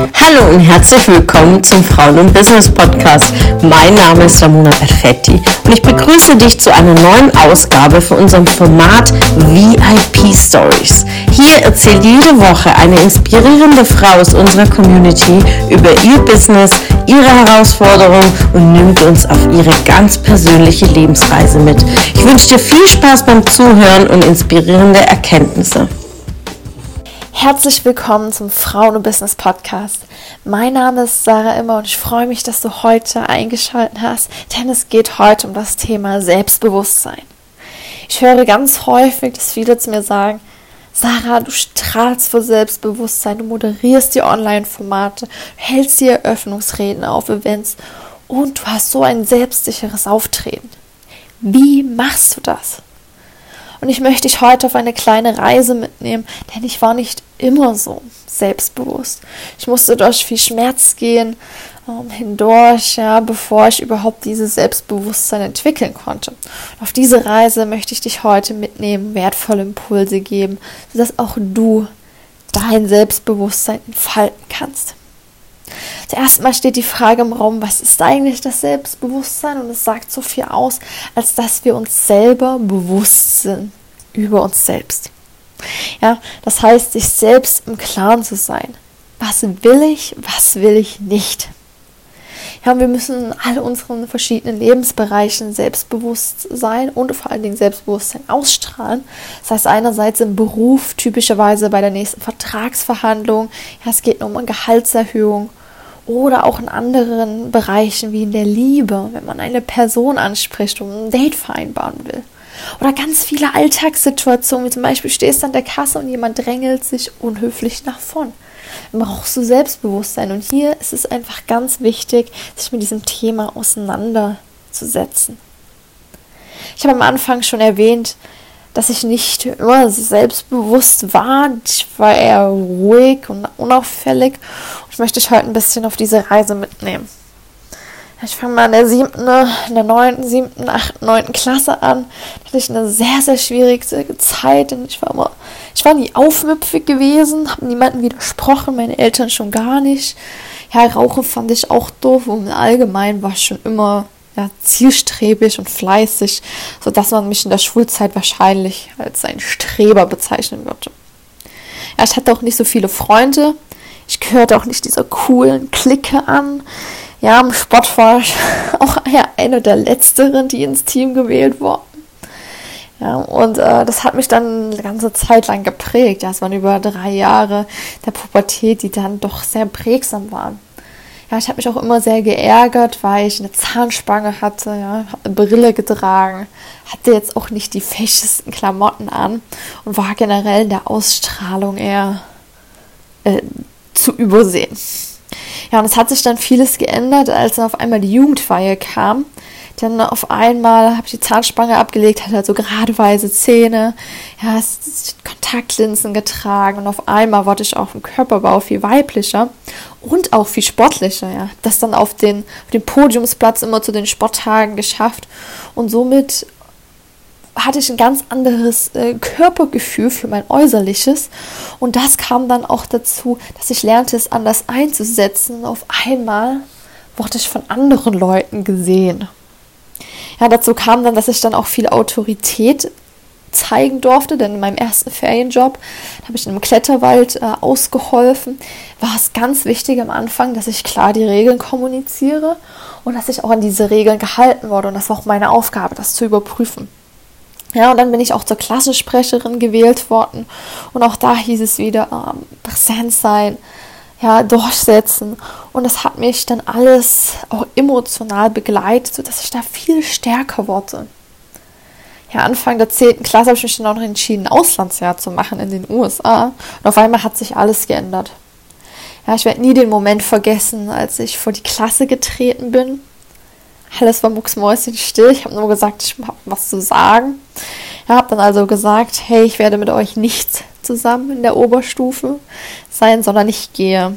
Hallo und herzlich willkommen zum Frauen und Business Podcast. Mein Name ist Ramona Perfetti und ich begrüße dich zu einer neuen Ausgabe für unserem Format VIP Stories. Hier erzählt jede Woche eine inspirierende Frau aus unserer Community über ihr Business, ihre Herausforderungen und nimmt uns auf ihre ganz persönliche Lebensreise mit. Ich wünsche dir viel Spaß beim Zuhören und inspirierende Erkenntnisse. Herzlich willkommen zum Frauen und Business Podcast. Mein Name ist Sarah Immer und ich freue mich, dass du heute eingeschaltet hast, denn es geht heute um das Thema Selbstbewusstsein. Ich höre ganz häufig, dass viele zu mir sagen, Sarah, du strahlst vor Selbstbewusstsein, du moderierst die Online-Formate, hältst die Eröffnungsreden auf Events und du hast so ein selbstsicheres Auftreten. Wie machst du das? Und ich möchte dich heute auf eine kleine Reise mitnehmen, denn ich war nicht immer so selbstbewusst. Ich musste durch viel Schmerz gehen, ähm, hindurch, ja, bevor ich überhaupt dieses Selbstbewusstsein entwickeln konnte. Und auf diese Reise möchte ich dich heute mitnehmen, wertvolle Impulse geben, sodass auch du dein Selbstbewusstsein entfalten kannst. Zuerst mal steht die Frage im Raum, was ist eigentlich das Selbstbewusstsein? Und es sagt so viel aus, als dass wir uns selber bewusst sind über uns selbst. Ja, das heißt, sich selbst im Klaren zu sein. Was will ich, was will ich nicht? Ja, wir müssen in all unseren verschiedenen Lebensbereichen selbstbewusst sein und vor allen Dingen Selbstbewusstsein ausstrahlen. Das heißt, einerseits im Beruf, typischerweise bei der nächsten Vertragsverhandlung, ja, es geht um eine Gehaltserhöhung oder auch in anderen Bereichen wie in der Liebe, wenn man eine Person anspricht und ein Date vereinbaren will. Oder ganz viele Alltagssituationen, wie zum Beispiel stehst du an der Kasse und jemand drängelt sich unhöflich nach vorn. Dann brauchst du Selbstbewusstsein. Und hier ist es einfach ganz wichtig, sich mit diesem Thema auseinanderzusetzen. Ich habe am Anfang schon erwähnt, dass ich nicht immer selbstbewusst war. Ich war eher ruhig und unauffällig. Und ich möchte dich heute ein bisschen auf diese Reise mitnehmen. Ich fange mal in der siebten, in der neunten, siebten, achten, neunten Klasse an. Da hatte ich eine sehr, sehr schwierige Zeit, denn ich war immer, ich war nie aufmüpfig gewesen, habe niemandem widersprochen, meine Eltern schon gar nicht. Ja, Rauchen fand ich auch doof und allgemein war ich schon immer ja, zielstrebig und fleißig, sodass man mich in der Schulzeit wahrscheinlich als ein Streber bezeichnen würde. Ja, ich hatte auch nicht so viele Freunde. Ich gehörte auch nicht dieser coolen Clique an. Ja, im Sport war ich auch ja, eine der letzteren, die ins Team gewählt wurden. Ja, und äh, das hat mich dann eine ganze Zeit lang geprägt. Ja, es waren über drei Jahre der Pubertät, die dann doch sehr prägsam waren. Ja, ich habe mich auch immer sehr geärgert, weil ich eine Zahnspange hatte, ja, eine Brille getragen, hatte jetzt auch nicht die fächesten Klamotten an und war generell in der Ausstrahlung eher äh, zu übersehen. Ja, und es hat sich dann vieles geändert, als dann auf einmal die Jugendfeier kam. Dann auf einmal habe ich die Zahnspange abgelegt, hatte also geradeweise Zähne, ja, Kontaktlinsen getragen und auf einmal wurde ich auch vom Körperbau viel weiblicher und auch viel sportlicher, ja. Das dann auf den, auf den Podiumsplatz immer zu den Sporttagen geschafft und somit hatte ich ein ganz anderes äh, Körpergefühl für mein Äußerliches. Und das kam dann auch dazu, dass ich lernte, es anders einzusetzen. Auf einmal wurde ich von anderen Leuten gesehen. Ja, dazu kam dann, dass ich dann auch viel Autorität zeigen durfte, denn in meinem ersten Ferienjob habe ich in einem Kletterwald äh, ausgeholfen. War es ganz wichtig am Anfang, dass ich klar die Regeln kommuniziere und dass ich auch an diese Regeln gehalten wurde. Und das war auch meine Aufgabe, das zu überprüfen. Ja, und dann bin ich auch zur Klassensprecherin gewählt worden. Und auch da hieß es wieder, ähm, präsent sein, ja, durchsetzen. Und das hat mich dann alles auch emotional begleitet, sodass ich da viel stärker wurde. Ja, Anfang der 10. Klasse habe ich mich dann auch noch entschieden, ein Auslandsjahr zu machen in den USA. Und auf einmal hat sich alles geändert. Ja, ich werde nie den Moment vergessen, als ich vor die Klasse getreten bin alles war mucksmäuschenstill. Ich habe nur gesagt, ich habe was zu sagen. Ich habe dann also gesagt, hey, ich werde mit euch nicht zusammen in der Oberstufe sein, sondern ich gehe.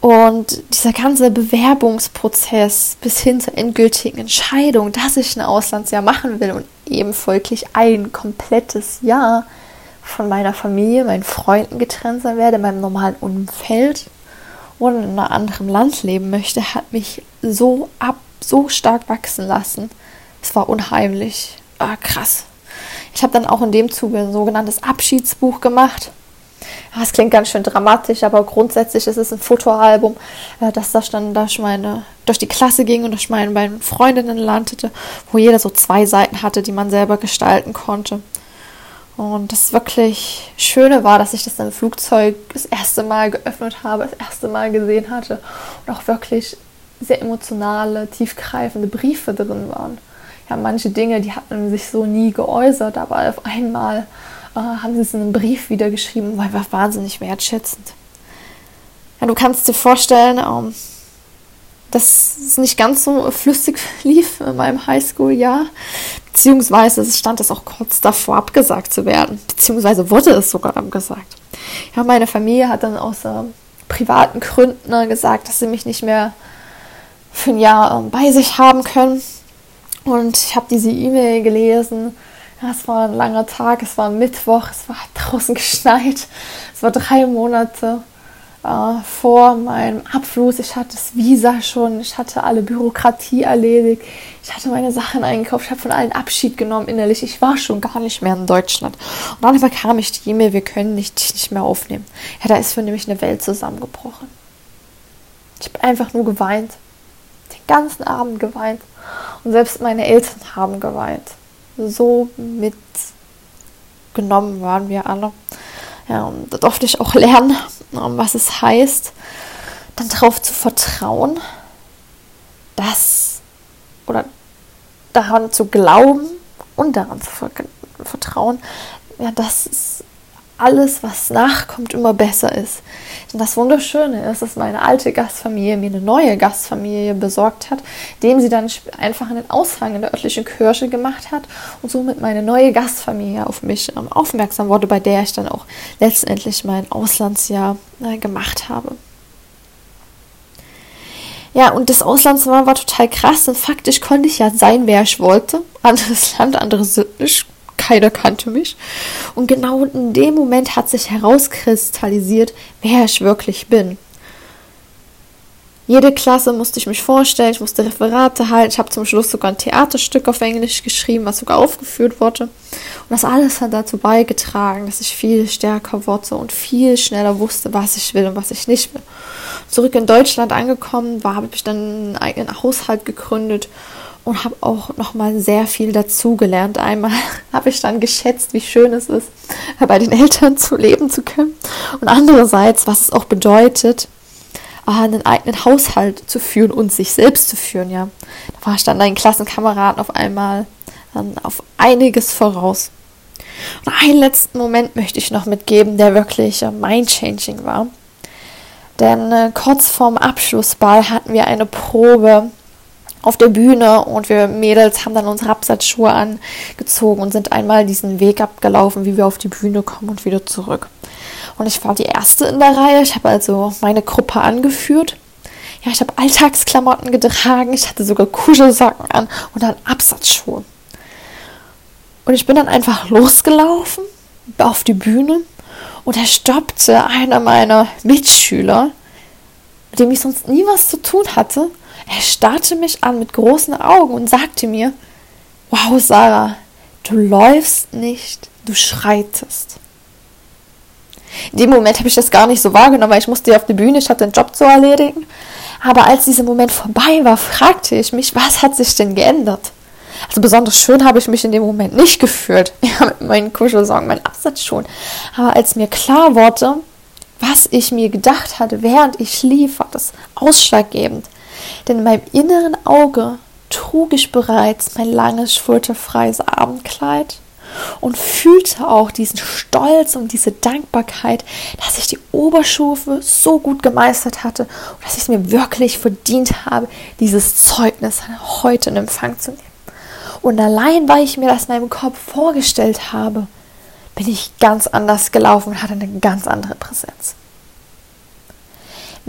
Und dieser ganze Bewerbungsprozess bis hin zur endgültigen Entscheidung, dass ich ein Auslandsjahr machen will und eben folglich ein komplettes Jahr, von meiner Familie, meinen Freunden getrennt sein werde, meinem normalen Umfeld und in einem anderen Land leben möchte, hat mich so ab, so stark wachsen lassen. Es war unheimlich. Ah, krass. Ich habe dann auch in dem Zuge ein sogenanntes Abschiedsbuch gemacht. Das klingt ganz schön dramatisch, aber grundsätzlich ist es ein Fotoalbum, äh, das da dann durch, meine, durch die Klasse ging und durch meine beiden Freundinnen landete, wo jeder so zwei Seiten hatte, die man selber gestalten konnte. Und das wirklich Schöne war, dass ich das im Flugzeug das erste Mal geöffnet habe, das erste Mal gesehen hatte und auch wirklich sehr emotionale, tiefgreifende Briefe drin waren. Ja, manche Dinge, die hatten sich so nie geäußert, aber auf einmal äh, haben sie es in einem Brief wieder geschrieben, war einfach wahnsinnig wertschätzend. Ja, du kannst dir vorstellen, ähm, dass es nicht ganz so flüssig lief in meinem Highschool-Jahr. Beziehungsweise stand es auch kurz davor, abgesagt zu werden. Beziehungsweise wurde es sogar abgesagt. Ja, meine Familie hat dann aus äh, privaten Gründen gesagt, dass sie mich nicht mehr für ein Jahr äh, bei sich haben können. Und ich habe diese E-Mail gelesen. Ja, es war ein langer Tag, es war Mittwoch, es war draußen geschneit. Es war drei Monate äh, vor meinem Abfluss. Ich hatte das Visa schon, ich hatte alle Bürokratie erledigt, ich hatte meine Sachen eingekauft, ich habe von allen Abschied genommen innerlich. Ich war schon gar nicht mehr in Deutschland. Und dann bekam ich die E-Mail, wir können dich nicht, nicht mehr aufnehmen. Ja, da ist für nämlich eine Welt zusammengebrochen. Ich habe einfach nur geweint. Den ganzen Abend geweint. Und selbst meine Eltern haben geweint. So mitgenommen waren wir alle. Und da durfte ich auch lernen, was es heißt, dann darauf zu vertrauen, dass oder daran zu glauben und daran zu vertrauen, ja, dass es alles, was nachkommt, immer besser ist. Und das Wunderschöne ist, dass meine alte Gastfamilie mir eine neue Gastfamilie besorgt hat, dem sie dann einfach einen Aushang in der örtlichen Kirche gemacht hat und somit meine neue Gastfamilie auf mich ähm, aufmerksam wurde, bei der ich dann auch letztendlich mein Auslandsjahr äh, gemacht habe. Ja, und das Auslandsjahr war total krass, denn faktisch konnte ich ja sein, wer ich wollte. Anderes Land, andere sind nicht keiner kannte mich. Und genau in dem Moment hat sich herauskristallisiert, wer ich wirklich bin. Jede Klasse musste ich mich vorstellen, ich musste Referate halten. Ich habe zum Schluss sogar ein Theaterstück auf Englisch geschrieben, was sogar aufgeführt wurde. Und das alles hat dazu beigetragen, dass ich viel stärker wurde und viel schneller wusste, was ich will und was ich nicht will. Zurück in Deutschland angekommen war, habe ich dann einen eigenen Haushalt gegründet und habe auch noch mal sehr viel dazugelernt. Einmal habe ich dann geschätzt, wie schön es ist, bei den Eltern zu leben zu können und andererseits, was es auch bedeutet, ah, einen eigenen Haushalt zu führen und sich selbst zu führen. Ja, da war ich dann deinen Klassenkameraden auf einmal dann auf einiges voraus. Und einen letzten Moment möchte ich noch mitgeben, der wirklich äh, mind-changing war. Denn äh, kurz vorm Abschlussball hatten wir eine Probe auf der Bühne und wir Mädels haben dann unsere Absatzschuhe angezogen und sind einmal diesen Weg abgelaufen, wie wir auf die Bühne kommen und wieder zurück. Und ich war die erste in der Reihe. Ich habe also meine Gruppe angeführt. Ja, ich habe Alltagsklamotten getragen. Ich hatte sogar Kuschelsocken an und dann Absatzschuhe. Und ich bin dann einfach losgelaufen auf die Bühne und da stoppte einer meiner Mitschüler, mit dem ich sonst nie was zu tun hatte, er starrte mich an mit großen Augen und sagte mir, wow, Sarah, du läufst nicht, du schreitest. In dem Moment habe ich das gar nicht so wahrgenommen, weil ich musste auf die Bühne, ich hatte einen Job zu erledigen. Aber als dieser Moment vorbei war, fragte ich mich, was hat sich denn geändert? Also besonders schön habe ich mich in dem Moment nicht gefühlt. Ja, mit meinen Kuschelsorgen, Absatz schon. Aber als mir klar wurde, was ich mir gedacht hatte, während ich lief, war das ausschlaggebend. Denn in meinem inneren Auge trug ich bereits mein langes, schulterfreies Abendkleid und fühlte auch diesen Stolz und diese Dankbarkeit, dass ich die Oberstufe so gut gemeistert hatte und dass ich es mir wirklich verdient habe, dieses Zeugnis heute in Empfang zu nehmen. Und allein, weil ich mir das in meinem Kopf vorgestellt habe, bin ich ganz anders gelaufen und hatte eine ganz andere Präsenz.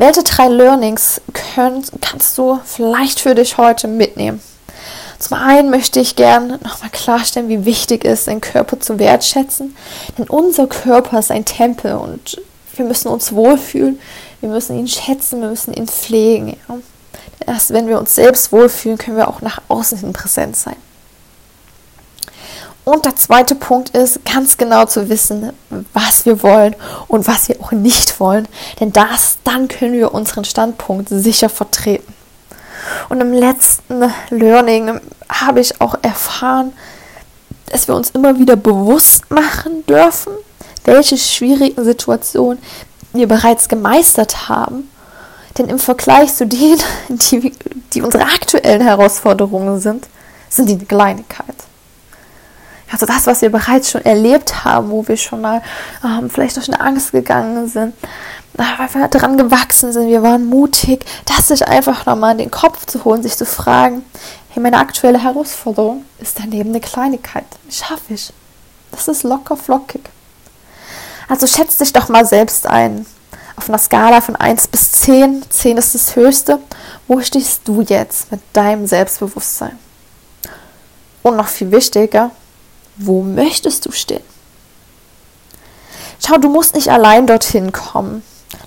Welche drei Learnings könnt, kannst du vielleicht für dich heute mitnehmen? Zum einen möchte ich gerne nochmal klarstellen, wie wichtig es ist, den Körper zu wertschätzen. Denn unser Körper ist ein Tempel und wir müssen uns wohlfühlen, wir müssen ihn schätzen, wir müssen ihn pflegen. Ja. Erst wenn wir uns selbst wohlfühlen, können wir auch nach außen hin präsent sein. Und der zweite Punkt ist, ganz genau zu wissen, was wir wollen und was wir auch nicht wollen. Denn das, dann können wir unseren Standpunkt sicher vertreten. Und im letzten Learning habe ich auch erfahren, dass wir uns immer wieder bewusst machen dürfen, welche schwierigen Situationen wir bereits gemeistert haben. Denn im Vergleich zu denen, die, die unsere aktuellen Herausforderungen sind, sind die eine Kleinigkeit. Also das, was wir bereits schon erlebt haben, wo wir schon mal ähm, vielleicht durch eine Angst gegangen sind, weil wir dran gewachsen sind, wir waren mutig, das sich einfach nochmal in den Kopf zu holen, sich zu fragen, hey, meine aktuelle Herausforderung ist daneben eine Kleinigkeit. Schaffe ich. Das ist locker flockig. Also schätz dich doch mal selbst ein. Auf einer Skala von 1 bis 10, 10 ist das höchste, wo stehst du jetzt mit deinem Selbstbewusstsein? Und noch viel wichtiger, wo möchtest du stehen? Schau, du musst nicht allein dorthin kommen.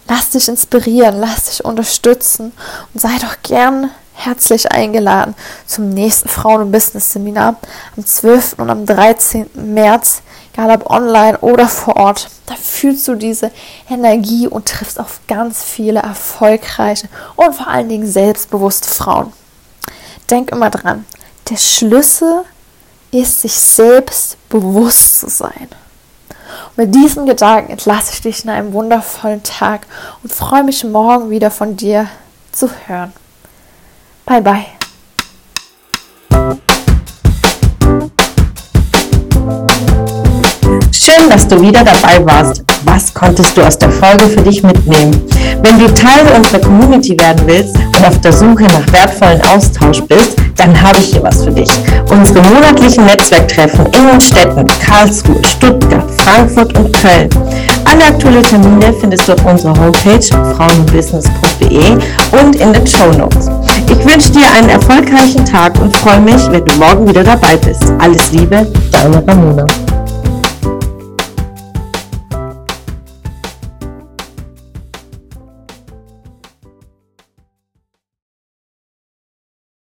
Lass dich inspirieren, lass dich unterstützen und sei doch gern herzlich eingeladen zum nächsten Frauen- und Business-Seminar am 12. und am 13. März, egal ob online oder vor Ort. Da fühlst du diese Energie und triffst auf ganz viele erfolgreiche und vor allen Dingen selbstbewusste Frauen. Denk immer dran, der Schlüssel ist, sich selbst bewusst zu sein. Und mit diesen Gedanken entlasse ich dich in einem wundervollen Tag und freue mich morgen wieder von dir zu hören. Bye bye. Schön, dass du wieder dabei warst. Was konntest du aus der Folge für dich mitnehmen? Wenn du Teil unserer Community werden willst und auf der Suche nach wertvollen Austausch bist, dann habe ich hier was für dich. Unsere monatlichen Netzwerktreffen in den Städten Karlsruhe, Stuttgart, Frankfurt und Köln. Alle aktuellen Termine findest du auf unserer Homepage frauenbusiness.de und in den Show Notes. Ich wünsche dir einen erfolgreichen Tag und freue mich, wenn du morgen wieder dabei bist. Alles Liebe, deine Ramona.